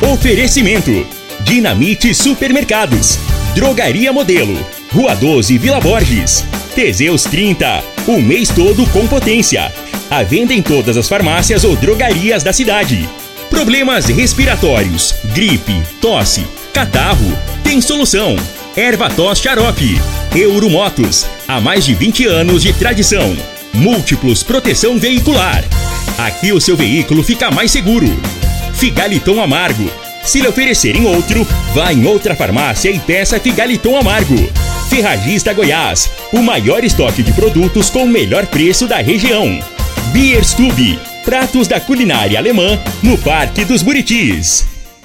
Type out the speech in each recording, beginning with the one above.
Oferecimento: Dinamite Supermercados, Drogaria Modelo, Rua 12 Vila Borges, Teseus 30, o mês todo com potência. A venda em todas as farmácias ou drogarias da cidade. Problemas respiratórios, gripe, tosse, catarro, tem solução. Erva tos xarope. Euromotos, há mais de 20 anos de tradição. Múltiplos proteção veicular. Aqui o seu veículo fica mais seguro. Figaliton Amargo. Se lhe oferecerem outro, vá em outra farmácia e peça Figaliton Amargo. Ferragista Goiás, o maior estoque de produtos com o melhor preço da região. Bierstube, pratos da culinária alemã no Parque dos Buritis.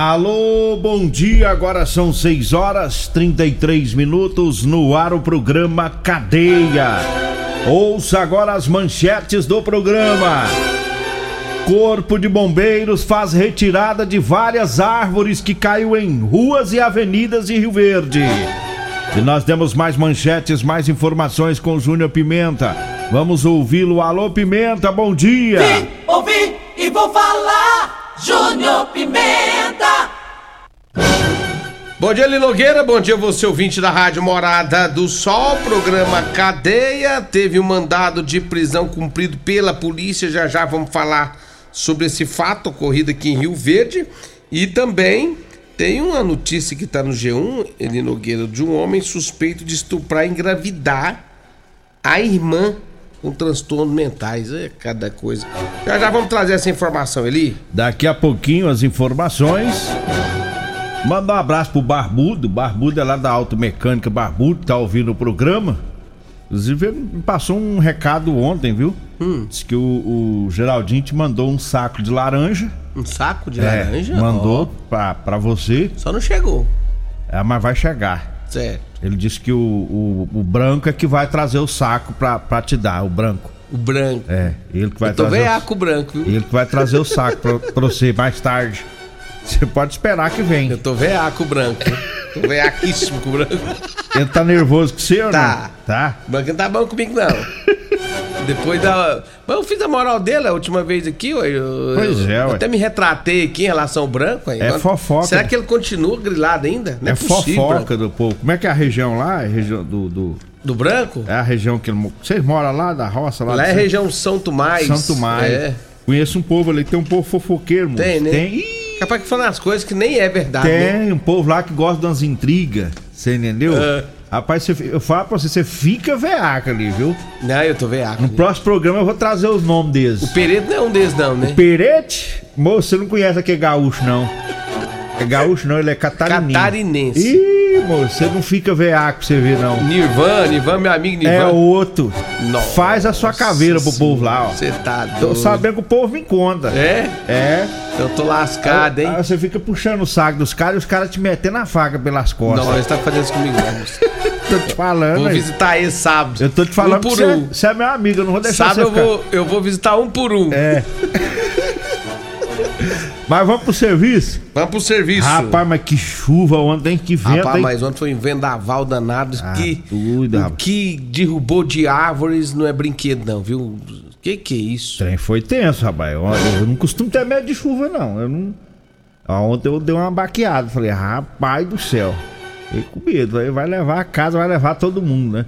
Alô, bom dia. Agora são 6 horas 33 minutos no ar o programa Cadeia. Ouça agora as manchetes do programa. Corpo de Bombeiros faz retirada de várias árvores que caiu em ruas e avenidas de Rio Verde. E nós temos mais manchetes, mais informações com Júnior Pimenta. Vamos ouvi-lo. Alô, Pimenta, bom dia. Vim, ouvi e vou falar. Júnior Pimenta. Bom dia, Linogueira. Bom dia, você ouvinte da Rádio Morada do Sol. Programa Cadeia. Teve um mandado de prisão cumprido pela polícia. Já já vamos falar sobre esse fato ocorrido aqui em Rio Verde. E também tem uma notícia que está no G1, Eli Nogueira, de um homem suspeito de estuprar e engravidar a irmã com transtornos mentais. É cada coisa. Já já vamos trazer essa informação, Eli. Daqui a pouquinho as informações. Manda um abraço pro Barbudo. Barbudo é lá da Automecânica Barbudo, tá ouvindo o programa. Inclusive, ele me passou um recado ontem, viu? Hum. Diz que o, o Geraldinho te mandou um saco de laranja. Um saco de É, laranja? mandou Ó, pra, pra você. Só não chegou. É, mas vai chegar. Certo. Ele disse que o, o, o branco é que vai trazer o saco pra, pra te dar, o branco. O branco. É, ele que vai Eu tô trazer. o- veaco branco, viu? Ele que vai trazer o saco pra, pra você mais tarde. Você pode esperar que vem. Eu tô veaco branco. tô veaquíssimo com o branco. Ele tá nervoso com você ou Tá. não? Tá. O branco não tá bom comigo, não. Depois da. Mas eu fiz a moral dele a última vez aqui, ué. Eu, Pois é, eu ué. até me retratei aqui em relação ao branco. ué. É Agora, fofoca. Será que ele continua grilado ainda? Não é, é possível. fofoca do povo. Como é que é a região lá? É a região do, do- Do branco? É a região que Vocês moram lá da roça? Lá, Lá é São- região São Tomás. São Tomás. É. Conheço um povo ali, tem um povo fofoqueiro, moço. Tem, né? Tem. Ih, Capaz que falando as coisas que nem é verdade. né? tem um povo lá que gosta de umas intrigas. Você entendeu? É. Rapaz, você- eu falo pra você, você fica veaca ali, viu? Não, eu tô veaco. No próximo programa eu vou trazer os nomes deles. O Pereira não é um desses, não, né? Perete? Moço, você não conhece aquele gaúcho, não. É gaúcho, não, ele é catarinense. Catarinense. Ih, moço, você não fica veaco pra você ver, não. Nirvan, Nirvan, meu amigo Nirvan. É outro. Nossa Faz a sua caveira pro povo lá, ó. Você tá Tô doido. sabendo que o povo me conta. É? É. Eu tô lascado, hein? Aí você fica puxando o saco dos caras e os caras te metendo a faca pelas costas. Não, eles tá fazendo isso comigo, não. moço. Tô te falando. Vou aí. visitar ele sábado. Eu tô te falando um que por você, um. você é meu amigo, eu não vou deixar Sábado você eu ficar. vou, eu vou visitar um por um. É. Mas vamos pro serviço? Vamos pro serviço. Rapaz, mas que chuva ontem, que vento, Rapaz, hein? mas ontem foi um vendaval danado Ah, que tudo, o que derrubou de árvores não é brinquedo não, viu? Que que é isso? O trem foi tenso, rapaz. Eu, eu não costumo ter medo de chuva, não. Eu não. Ontem eu dei uma baqueada. Falei, rapaz do céu. Fiquei com medo. Aí vai levar a casa, vai levar todo mundo, né?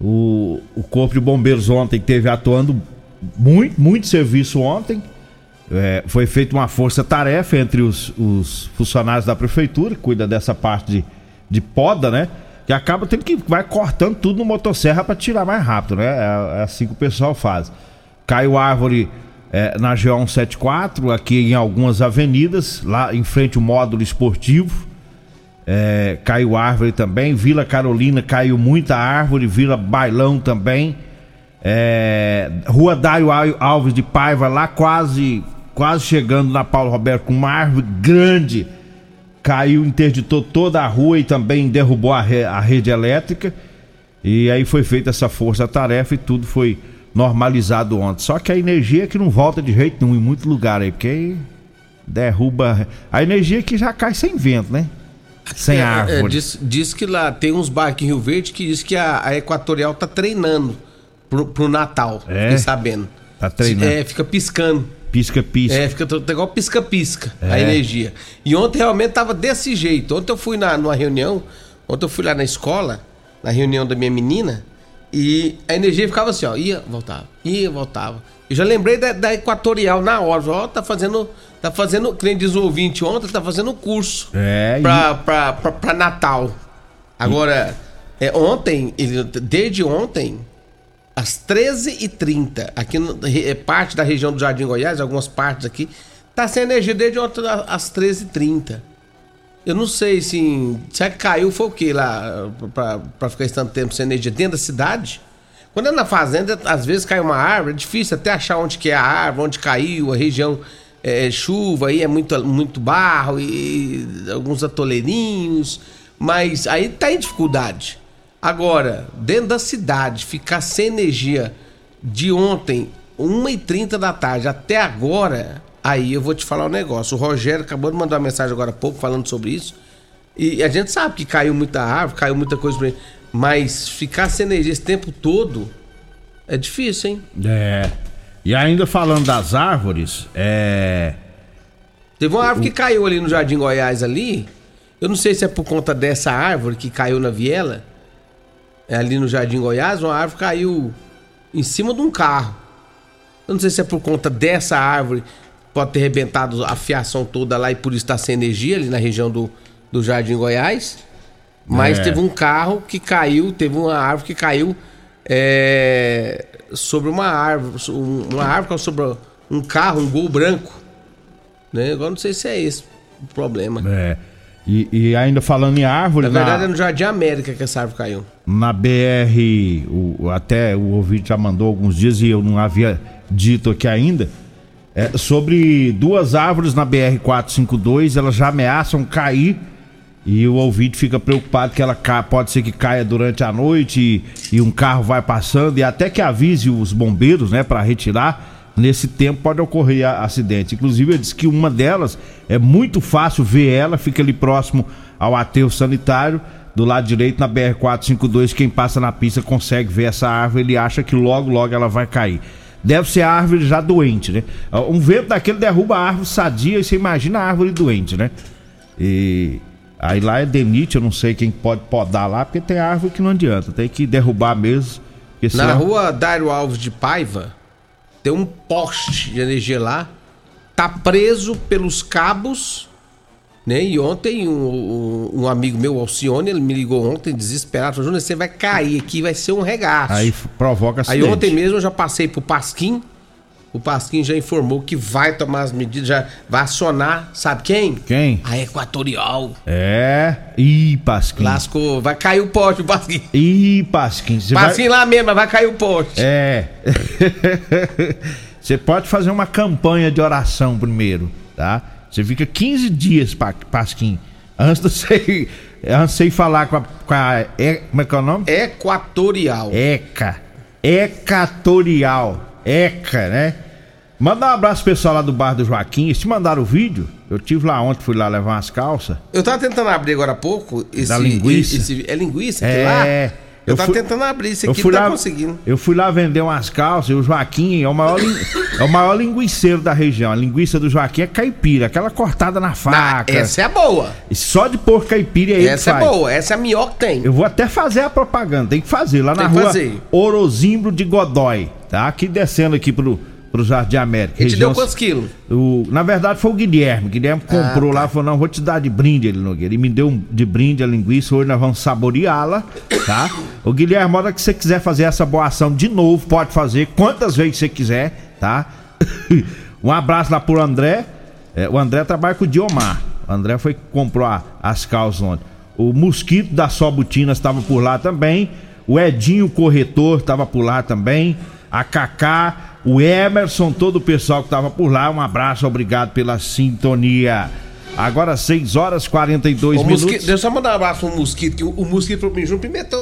O, o Corpo de Bombeiros ontem teve atuando muito, muito serviço ontem. É, foi feita uma força-tarefa entre os, os funcionários da prefeitura, que cuida dessa parte de, de poda, né? Que acaba tendo que vai cortando tudo no motosserra para tirar mais rápido, né? É, é assim que o pessoal faz. Caiu árvore é, na G174, aqui em algumas avenidas, lá em frente ao módulo esportivo. É, caiu árvore também. Vila Carolina caiu muita árvore. Vila Bailão também. É, Rua Dário Al- Alves de Paiva, lá quase, quase chegando na Paulo Roberto, com uma árvore grande caiu, interditou toda a rua e também derrubou a, re- a rede elétrica. E aí foi feita essa força-tarefa e tudo foi normalizado ontem. Só que a energia é que não volta de jeito nenhum em muito lugar aí, porque aí derruba. A energia é que já cai sem vento, né? Sem É, é, árvore. diz, diz que lá tem uns barcos em Rio Verde que diz que a, a Equatorial tá treinando pro, pro Natal. É? Fiquei sabendo. Tá treinando. É, fica piscando. Pisca, pisca. É, fica to- igual pisca-pisca a É. energia. E ontem realmente tava desse jeito. Ontem eu fui na, numa reunião, ontem eu fui lá na escola, na reunião da minha menina, e a energia ficava assim, ó, ia, voltava, ia, voltava. Eu já lembrei da, da Equatorial na hora, ó, tá fazendo, tá fazendo, que nem diz o ouvinte ontem, tá fazendo curso É, e- pra, pra, pra, pra Natal. Agora, é, ontem, ele- desde ontem, às 13h30, aqui é parte da região do Jardim Goiás, algumas partes aqui, tá sem energia desde ontem às 13h30. Eu não sei se. Será que caiu foi o quê lá pra ficar esse tanto tempo sem energia dentro da cidade? Quando é na fazenda, às vezes cai uma árvore, é difícil até achar onde que é a árvore, onde caiu, a região é chuva, aí é muito, muito barro e alguns atoleirinhos, mas aí tá em dificuldade. Agora, dentro da cidade, ficar sem energia de ontem, 1h30 da tarde até agora, aí eu vou te falar um negócio. O Rogério acabou de mandar uma mensagem agora há pouco falando sobre isso. E a gente sabe que caiu muita árvore, caiu muita coisa. Mas ficar sem energia esse tempo todo é difícil, hein? É. E ainda falando das árvores, é. Teve uma árvore que caiu ali no Jardim Goiás ali. Eu não sei se é por conta dessa árvore que caiu na viela. É ali no Jardim Goiás, uma árvore caiu em cima de um carro. Eu não sei se é por conta dessa árvore, pode ter arrebentado a fiação toda lá e por isso está sem energia ali na região do, do Jardim Goiás. Mas É. teve um carro que caiu, teve uma árvore que caiu é, sobre uma árvore, um- uma árvore sobre um carro, um gol branco. Né? Agora não sei se é esse o problema. é. E, e ainda falando em árvore, Na verdade é na, no Jardim América que essa árvore caiu. na BR, o- até o ouvinte já mandou alguns dias e eu não havia dito aqui ainda. é, sobre duas árvores na BR-452, elas já ameaçam cair e o ouvinte fica preocupado que ela pode ser que caia durante a noite e, e um carro vai passando e até que avise os bombeiros, né, para retirar. Nesse tempo pode ocorrer acidente. Inclusive, ele disse que uma delas é muito fácil ver ela, fica ali próximo ao aterro sanitário, do lado direito na BR-452. Quem passa na pista consegue ver essa árvore, ele acha que logo, logo ela vai cair. Deve ser a árvore já doente, né? Um vento daquele derruba a árvore sadia e você imagina a árvore doente, né? E aí lá é denite, eu não sei quem pode podar lá, porque tem árvore que não adianta, tem que derrubar mesmo. Na rua Dário Alves de Paiva, tem um poste de energia lá, tá preso pelos cabos, né? E ontem um, um- um amigo meu, Alcione, ele me ligou ontem desesperado, falou, Júnior, você vai cair aqui, vai ser um regaço. Aí provoca Aí acidente. ontem mesmo eu já passei pro Pasquim, o Pasquim já informou que vai tomar as medidas, já vai acionar, sabe quem? Quem? A Equatorial. É. Ih, Pasquim. Lascou, vai cair o poste, o Pasquim. Ih, Pasquim. Você vai... Pasquim lá mesmo, mas vai cair o poste. É. Você pode fazer uma campanha de oração primeiro, tá? Você fica 15 dias, Pa- Pasquim. Antes de você, antes de falar com a. Com a é, como é que é o nome? Equatorial. ECA. Ecatorial. ECA, né? Manda um abraço pro pessoal lá do bar do Joaquim. Eles te mandaram o vídeo? Eu tive lá ontem, fui lá levar umas calças. Eu tava tentando abrir agora há pouco esse. Da linguiça? esse- é linguiça aqui É, lá? Eu, eu tava fui- tentando abrir, Eu aqui fui não tá lá, conseguindo. eu fui lá vender umas calças e o Joaquim é o maior, é o maior linguiceiro da região. A linguiça do Joaquim é caipira, aquela cortada na faca. essa é boa. E Só de porco caipira é ele Essa que é faz. boa. Essa é a melhor que tem. Eu vou até fazer a propaganda, tem que fazer lá Tem na que rua fazer. Orozimbro de Godói, tá? Aqui descendo aqui pro, pro Jardim América. Ele te deu quantos quilos? o, na verdade foi o Guilherme. O Guilherme comprou Ah, tá. lá e falou: não, vou te dar de brinde ele Nogueira. Ele me deu um- de brinde a linguiça, hoje nós vamos saboreá-la, tá? O Guilherme, na hora que você quiser fazer essa boa ação de novo, pode fazer quantas vezes você quiser, tá? um abraço lá pro André. É, o André trabalha com o Diomar. O André foi que comprou a- as calças ontem. O Mosquito da Sobutinas estava por lá também. O Edinho Corretor estava por lá também. A Cacá, o Emerson, todo o pessoal que estava por lá. Um abraço, obrigado pela sintonia. Agora 6 horas 42 Ô, minutos. mosquito, deixa eu só mandar um abraço pro Mosquito, que o, o Mosquito mim, João Pimenta,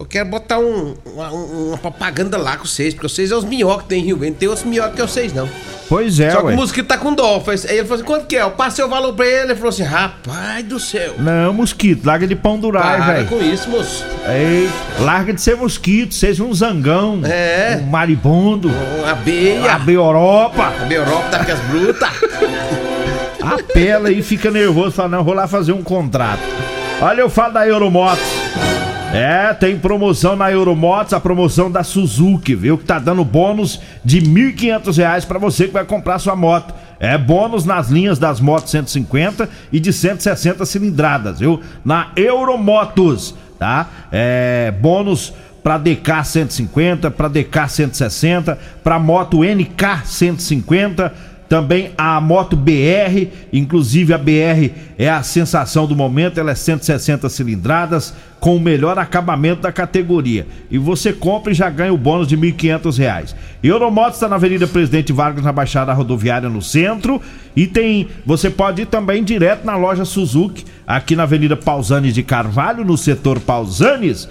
eu quero botar um- uma, uma propaganda lá com vocês, porque vocês é os minhocos que tem em Rio Verde, não tem outros minhocos que vocês não. Pois é, Só que ué. o Mosquito tá com dó. Aí ele falou assim, quanto que é? Eu passei o valor pra ele, ele falou assim, rapaz do céu. Não, mosquito, larga de pão durai, Para velho. com isso, moço. Ei, larga de ser mosquito, seja um zangão. É. Um maribondo. Uma beia. Abre Europa. A Europa tá com as brutas. Apela e fica nervoso, fala, não, vou lá fazer um contrato. Olha, eu falo da Euromotos. É, tem promoção na Euromotos, a promoção da Suzuki, viu? Que tá dando bônus de 1.500 reais pra você que vai comprar sua moto. É bônus nas linhas das motos 150 e de 160 cilindradas, viu? Na Euromotos, tá? É bônus para DK 150, para DK 160, para moto NK 150 também a moto BR, inclusive a BR é a sensação do momento, ela é 160 cilindradas com o melhor acabamento da categoria. E você compra e já ganha o bônus de 1.500 reais. Euromotos está na Avenida Presidente Vargas, na Baixada Rodoviária, no centro. E tem, você pode ir também direto na loja Suzuki, aqui na Avenida Pausanes de Carvalho, no setor Pausanes.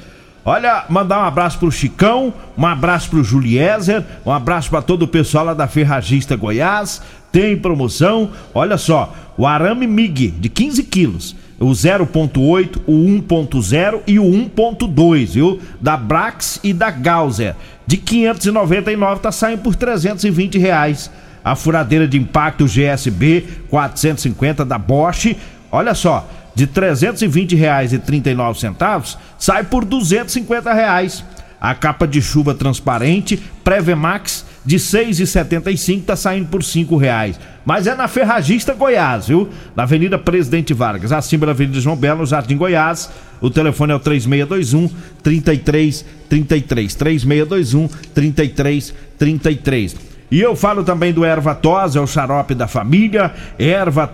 Olha, mandar um abraço pro Chicão, um abraço pro Juliezer, um abraço para todo o pessoal lá da Ferragista Goiás. Tem promoção, olha só, o arame MIG de 15 quilos, o 0.8, o 1.0 e o 1.2, viu? Da Brax e da Gauser. De 599 tá saindo por 320 reais. A furadeira de impacto GSB 450 da Bosch, olha só, de R$ 320,39 sai por 250 reais. A capa de chuva transparente Prevemax de R$ 6,75 tá saindo por 5 reais. Mas é na Ferragista Goiás, viu? Na Avenida Presidente Vargas, acima da Avenida João Belo, Jardim Goiás. O telefone é o 3621 3333 3621 3333. E eu falo também do erva é o xarope da família. Erva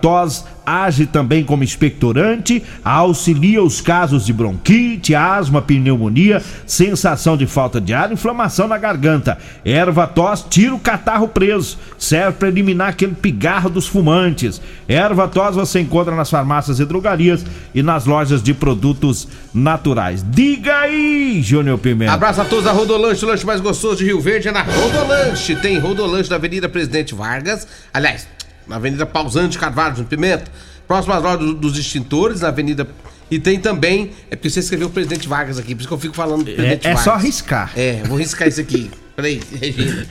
age também como expectorante, auxilia os casos de bronquite, asma, pneumonia, sensação de falta de ar, inflamação na garganta. Erva tos tira o catarro preso, serve para eliminar aquele pigarro dos fumantes. Erva tos você encontra nas farmácias e drogarias e nas lojas de produtos naturais. Diga aí, Júnior Pimenta. Abraço a todos da Rodolanche, o lanche mais gostoso de Rio Verde é na Rodolanche. Tem Rodolanche na Avenida Presidente Vargas, aliás, na Avenida Pausante Carvalho, no Pimenta. Próximo às lojas do- dos extintores, na Avenida. E tem também. É porque você escreveu Presidente Vargas aqui, por isso que eu fico falando do É, Presidente é Vargas. só riscar. É, vou riscar isso aqui. Peraí, Regina.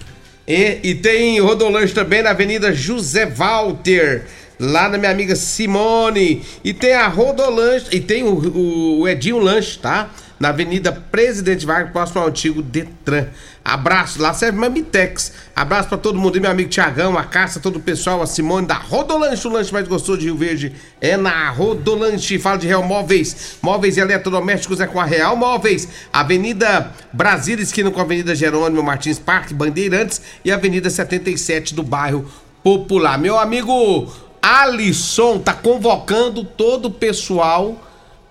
E, e tem Rodolanche também na Avenida José Walter. Lá na minha amiga Simone. E tem a Rodolanche. E tem o, o, o Edinho Lanche, tá? Na Avenida Presidente Vargas, próximo ao antigo Detran. Abraço, lá serve Mamitex. Abraço pra todo mundo, e meu amigo Tiagão, a Caça, todo o pessoal, a Simone da Rodolanche, o lanche mais gostoso de Rio Verde. É na Rodolanche. Fala de Real Móveis. Móveis e eletrodomésticos é com a Real Móveis. Avenida Brasília, esquina com a Avenida Jerônimo Martins Parque, Bandeirantes e Avenida 77 do bairro Popular. Meu amigo Alisson tá convocando todo o pessoal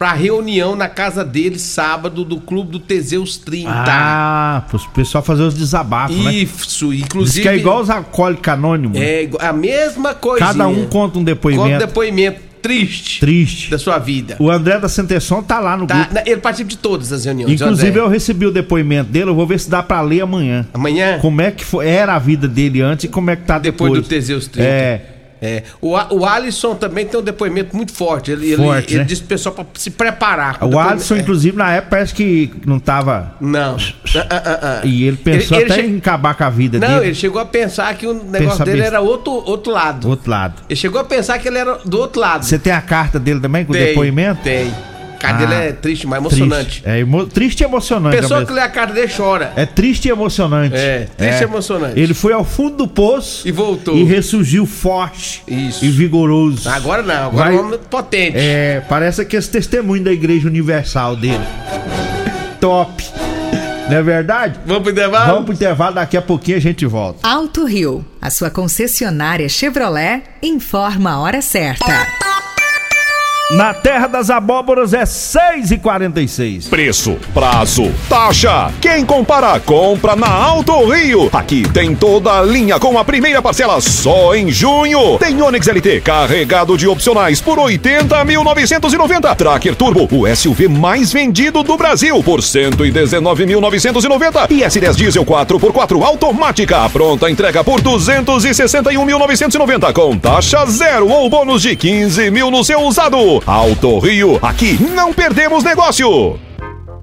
pra reunião na casa dele sábado do Clube do Teseus 30. Ah, pro pessoal fazer os desabafos, né? Isso, Diz inclusive. que é igual os alcoólicos anônimos. É a mesma coisa. Cada um conta um depoimento. Conta um depoimento triste Triste. da sua vida. O André da Santesson tá lá no Tá, grupo. na- ele participa de todas as reuniões. Inclusive, eu recebi o depoimento dele, eu vou ver se dá pra ler amanhã. Amanhã, Como é que foi, era a vida dele antes e como é que tá depois depois. do Teseus 30. É. É, o, A- o Alisson também tem um depoimento muito forte. Ele, Forte, ele, ele né? disse pro pessoal pra se preparar. O Alisson, é, inclusive, na época parece que não tava. Não. Ah, ah, ah. E ele pensou Ele- ele até che- em acabar com a vida Não, dele. ele chegou a pensar que o negócio Pensa dele besta. era outro, outro lado. Do outro lado. Ele chegou a pensar que ele era do outro lado. Você tem a carta dele também com o depoimento? Tem. A cara Ah, dele é triste, mas emocionante. Triste. É emo- triste e emocionante. Pessoa mesmo que lê a carta dele chora. É triste e emocionante. É, triste e emocionante. Ele foi ao fundo do poço E voltou. e ressurgiu forte Isso. e vigoroso. Agora não, agora Vai- é um homem potente. É, parece que esse testemunho da Igreja Universal dele. Top. Não é verdade? Vamos pro intervalo? Vamos pro intervalo, daqui a pouquinho a gente volta. Alto Rio, a sua concessionária Chevrolet, informa a hora certa. Na terra das abóboras é 6,46. Preço, prazo, taxa. Quem compara, compra na Alto Rio. Aqui tem toda a linha com a primeira parcela só em junho. Tem Onix LT carregado de opcionais por 80.990. Tracker Turbo, o SUV mais vendido do Brasil por 119.990. E S10 Diesel 4x4 automática, pronta entrega por 261.990 com taxa zero ou bônus de 15 mil no seu usado. Alto Rio, aqui não perdemos negócio.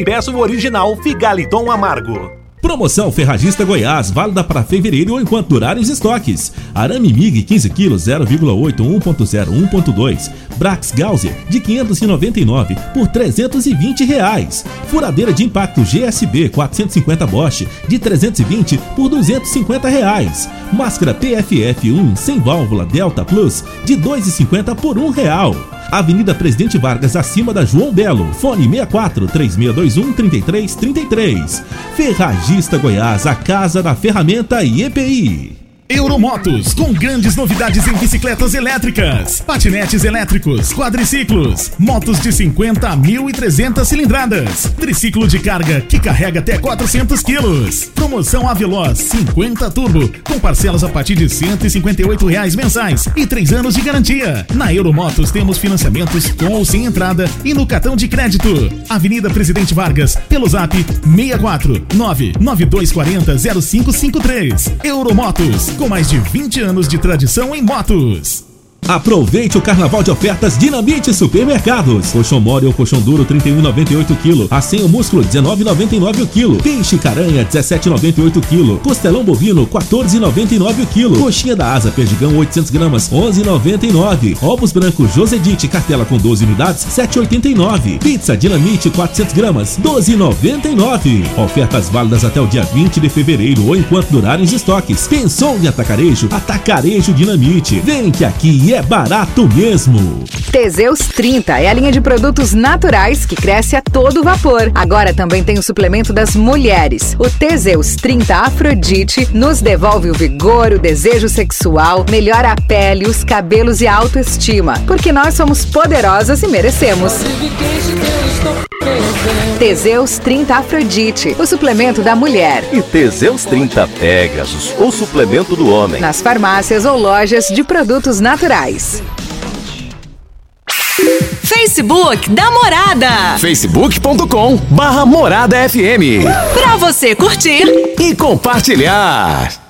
e peça o original Figaliton Amargo. Promoção Ferragista Goiás, válida para fevereiro ou enquanto durarem os estoques. Arame MIG 15 kg 0,8 1.0 1.2. Brax Gauser de 599 por 320 reais. Furadeira de impacto GSB 450 Bosch de 320 por 250 reais. Máscara PFF 1 sem válvula Delta Plus de 2,50 por 1 real. Avenida Presidente Vargas, acima da João Belo. Fone 64 3621 3333. Ferragista Goiás, a casa da ferramenta e EPI. Euromotos, com grandes novidades em bicicletas elétricas, patinetes elétricos, quadriciclos, motos de 50 a 1.300 cilindradas, triciclo de carga que carrega até 400 quilos. Promoção Aveloz 50 Turbo, com parcelas a partir de 158 reais mensais e 3 anos de garantia. Na Euromotos temos financiamentos com ou sem entrada e no cartão de crédito. Avenida Presidente Vargas, pelo zap 64 99240 0553. Euromotos, com mais de 20 anos de tradição em motos. Aproveite o carnaval de ofertas Dinamite Supermercados. Colchão mole ou colchão duro 31,98 kg. Assim o músculo 19,99 o quilo. Peixe caranha 17,98 kg. Costelão bovino 14,99 o quilo. Coxinha da asa perdigão 800 gramas 11,99. Ovos brancos Josedite cartela com 12 unidades 7,89. Pizza Dinamite 400 gramas 12,99. Ofertas válidas até o dia 20 de fevereiro ou enquanto durarem os estoques. Pensou em atacarejo? Atacarejo Dinamite. Vem que aqui é barato mesmo. Teseus 30 é a linha de produtos naturais que cresce a todo vapor. Agora também tem o suplemento das mulheres. O Teseus 30 Afrodite nos devolve o vigor, o desejo sexual, melhora a pele, os cabelos e a autoestima. Porque nós somos poderosas e merecemos. Teseus 30 Afrodite, o suplemento da mulher. E Teseus 30 Pegasus, o suplemento do homem. Nas farmácias ou lojas de produtos naturais. Facebook da Morada. facebook.com barra Morada FM. Pra você curtir e compartilhar.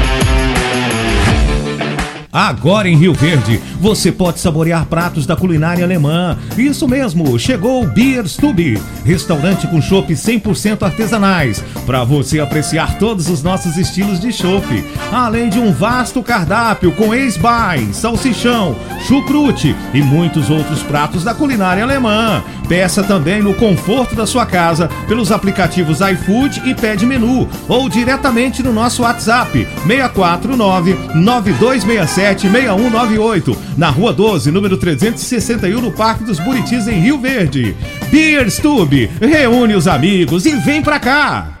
Agora em Rio Verde, você pode saborear pratos da culinária alemã. Isso mesmo, chegou o Beer Stube, restaurante com chopp 100% artesanais, para você apreciar todos os nossos estilos de chopp, além de um vasto cardápio com ex-bain, salsichão, chucrute e muitos outros pratos da culinária alemã. Peça também no conforto da sua casa pelos aplicativos iFood e Pede Menu ou diretamente no nosso WhatsApp 649 9267 6198, na Rua 12, número 361, no Parque dos Buritis, em Rio Verde. Beer Stube, reúne os amigos e vem pra cá!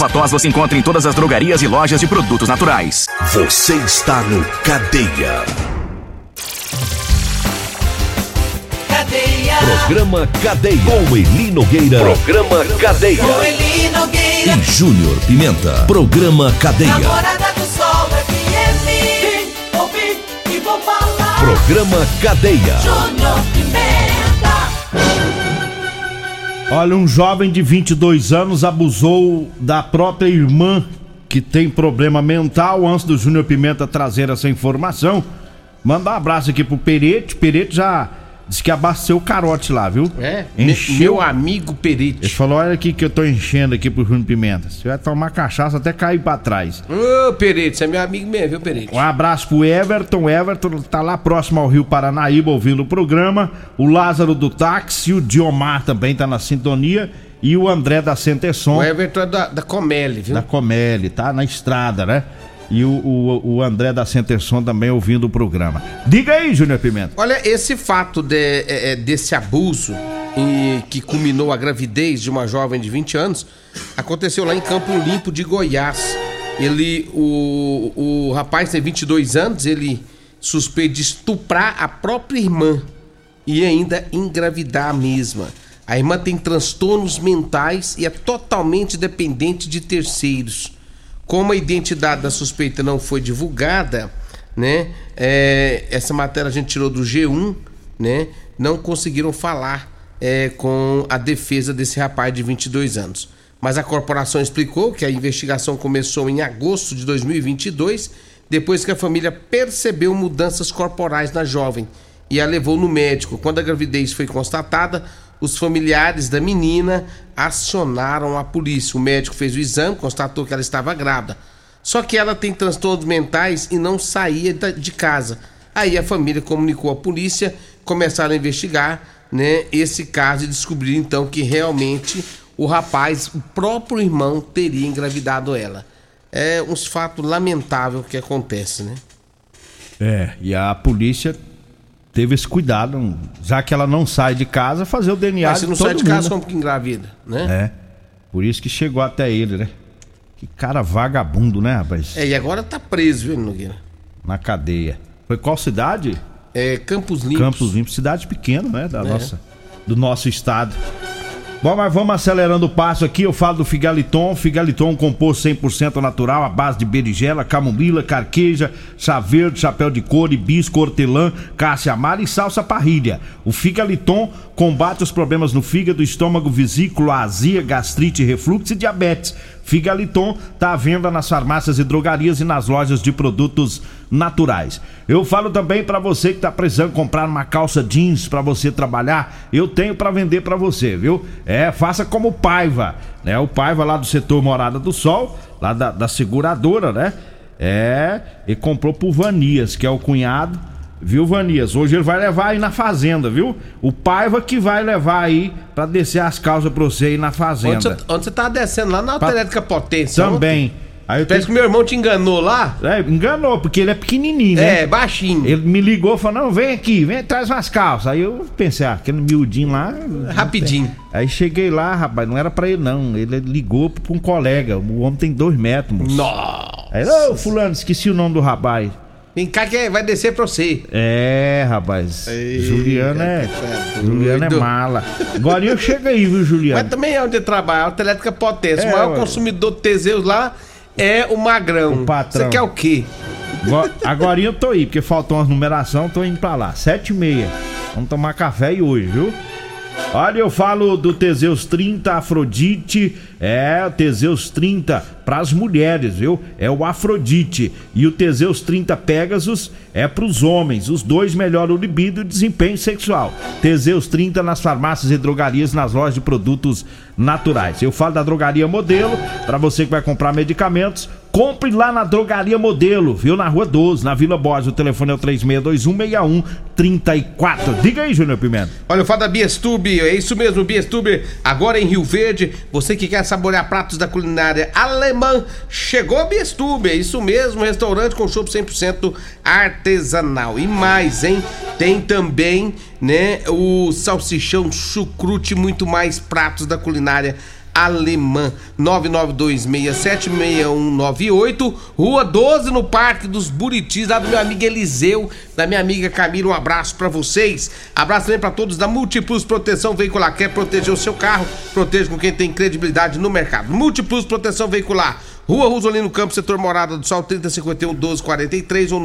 tos você encontra em todas as drogarias e lojas de produtos naturais. Você está no Cadeia. Cadeia. Programa Cadeia. Com Eli Nogueira. Programa Cadeia. Com Eli Nogueira. E Júnior Pimenta. Programa Cadeia. Namorada do Sol FM. Vim, ouvi e vou falar. Programa Cadeia. Júnior Pimenta. Olha, um jovem de 22 anos abusou da própria irmã que tem problema mental. Antes do Júnior Pimenta trazer essa informação, mandar um abraço aqui pro Perete. Perete já disse que abasteceu o carote lá, viu? É, Encheu. meu amigo Perite. Ele falou: olha aqui que eu tô enchendo aqui pro Júnior Pimenta. Você vai tomar cachaça até cair pra trás. Ô, Perite, você é meu amigo mesmo, viu, Perite? Um abraço pro Everton. Everton tá lá próximo ao Rio Paranaíba ouvindo o programa. O Lázaro do táxi, o Diomar também tá na sintonia. E o André da Centesson. O Everton é da, da Comeli, viu? Da Comeli, tá na estrada, né? E o, o, o André da Centerson também ouvindo o programa. Diga aí, Júnior Pimenta. Olha, esse fato de, é, é, desse abuso e que culminou a gravidez de uma jovem de 20 anos aconteceu lá em Campo Limpo de Goiás. Ele, o, o rapaz tem 22 anos, ele suspeita de estuprar a própria irmã e ainda engravidar a mesma. A irmã tem transtornos mentais e é totalmente dependente de terceiros. Como a identidade da suspeita não foi divulgada, né? é, essa matéria a gente tirou do G1, né? Não conseguiram falar é, com a defesa desse rapaz de 22 anos. Mas a corporação explicou que a investigação começou em agosto de 2022, depois que a família percebeu mudanças corporais na jovem e a levou no médico. Quando a gravidez foi constatada, os familiares da menina acionaram a polícia. O médico fez o exame, constatou que ela estava grávida. Só que ela tem transtornos mentais e não saía de casa. Aí a família comunicou à polícia, começaram a investigar né, esse caso e descobriram então que realmente o rapaz, o próprio irmão, teria engravidado ela. É uns fatos lamentáveis que acontece, né? É, e a polícia teve esse cuidado, já que ela não sai de casa, fazer o DNA Mas se não sai de casa, mundo, como que engravida, né? né? É. Por isso que chegou até ele, né? Que cara vagabundo, né, rapaz? É, e agora tá preso, viu, Nogueira? Na cadeia. Foi qual cidade? É Campos Limpos. Campos Limpos, cidade pequena, né? Da É. nossa, do nosso estado. Bom, mas vamos acelerando o passo aqui. Eu falo do Figaliton. Figaliton, composto 100% natural, à base de berigela, camomila, carqueja, chá verde, chapéu de couro, hibisco, hortelã, cássia amara e salsa parrilha. O Figaliton combate os problemas no fígado, estômago, vesículo, azia, gastrite, refluxo e diabetes. Figaliton está à venda nas farmácias e drogarias e nas lojas de produtos naturais. Eu falo também para você que está precisando comprar uma calça jeans para você trabalhar, eu tenho para vender para você, viu? É, faça como o Paiva, né? O Paiva lá do setor Morada do Sol, lá da, da seguradora, né? É, e comprou pro Vanias, que é o cunhado, viu, Vanias? Hoje ele vai levar aí na fazenda, viu? O Paiva que vai levar aí para descer as calças pra você aí na Onde fazenda. você, onde você tava descendo? Lá na Pa- Autoelétrica Potência. Também. ontem. Aí eu Parece que meu irmão te enganou lá. É, enganou, porque ele é pequenininho, né? É, baixinho. Ele me ligou e falou: não, vem aqui, vem, traz umas calças. Aí eu pensei, ah, aquele miudinho lá. Rapidinho. Aí cheguei lá, rapaz, não era pra ele não. Ele ligou pra um colega. O homem tem dois metros, moço. Nossa. Aí, ô, fulano, esqueci o nome do rapaz. Vem cá que vai descer pra você. É, rapaz. Juliano é. tá Juliano é mala. Agora eu chego aí, viu, Mas Juliano? também é onde ele trabalha, Autoelétrica Potência. É, o maior ué. consumidor de Teseus lá é o Magrão. O patrão. Você quer o quê? Agora eu tô aí, porque faltou umas numeração, tô indo pra lá. Sete e meia. Vamos tomar café aí hoje, viu? Olha, eu falo do Teseus 30 Afrodite, é, Teseus 30 para as mulheres, viu? É o Afrodite. E o Teseus 30 Pegasus é para os homens. Os dois melhoram o libido e o desempenho sexual. Teseus 30 nas farmácias e drogarias, nas lojas de produtos naturais. Eu falo da drogaria modelo, para você que vai comprar medicamentos, compre lá na drogaria modelo, viu? Na rua 12, na Vila Borges. O telefone é o 36216134. Diga aí, Júnior Pimenta. Olha, falo da Biestube, é isso mesmo, Biestube, agora em Rio Verde. Você que quer saborear pratos da culinária alemã, chegou a Biestube, é isso mesmo, restaurante com chopp 100% artesanal. E mais, hein? Tem também, né, o salsichão chucrute, muito mais pratos da culinária alemã 992676198 Rua 12 no Parque dos Buritis lá do meu amigo Eliseu da minha amiga Camila. Um abraço pra vocês. Abraço também pra todos da Multiplus Proteção Veicular. Quer proteger o seu carro? Proteja com quem tem credibilidade no mercado. Multiplus Proteção Veicular Rua Rosolino Campos, setor Morada do Sol, 3051 1243 ou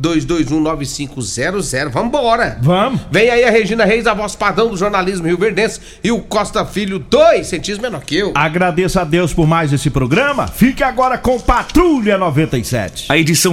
992219500. Vambora! Vamos! Vem aí a Regina Reis, a voz padrão do jornalismo Rio Verdense e o Costa Filho, dois centímetros menor que eu. Agradeço a Deus por mais esse programa. Fique agora com Patrulha 97. A edição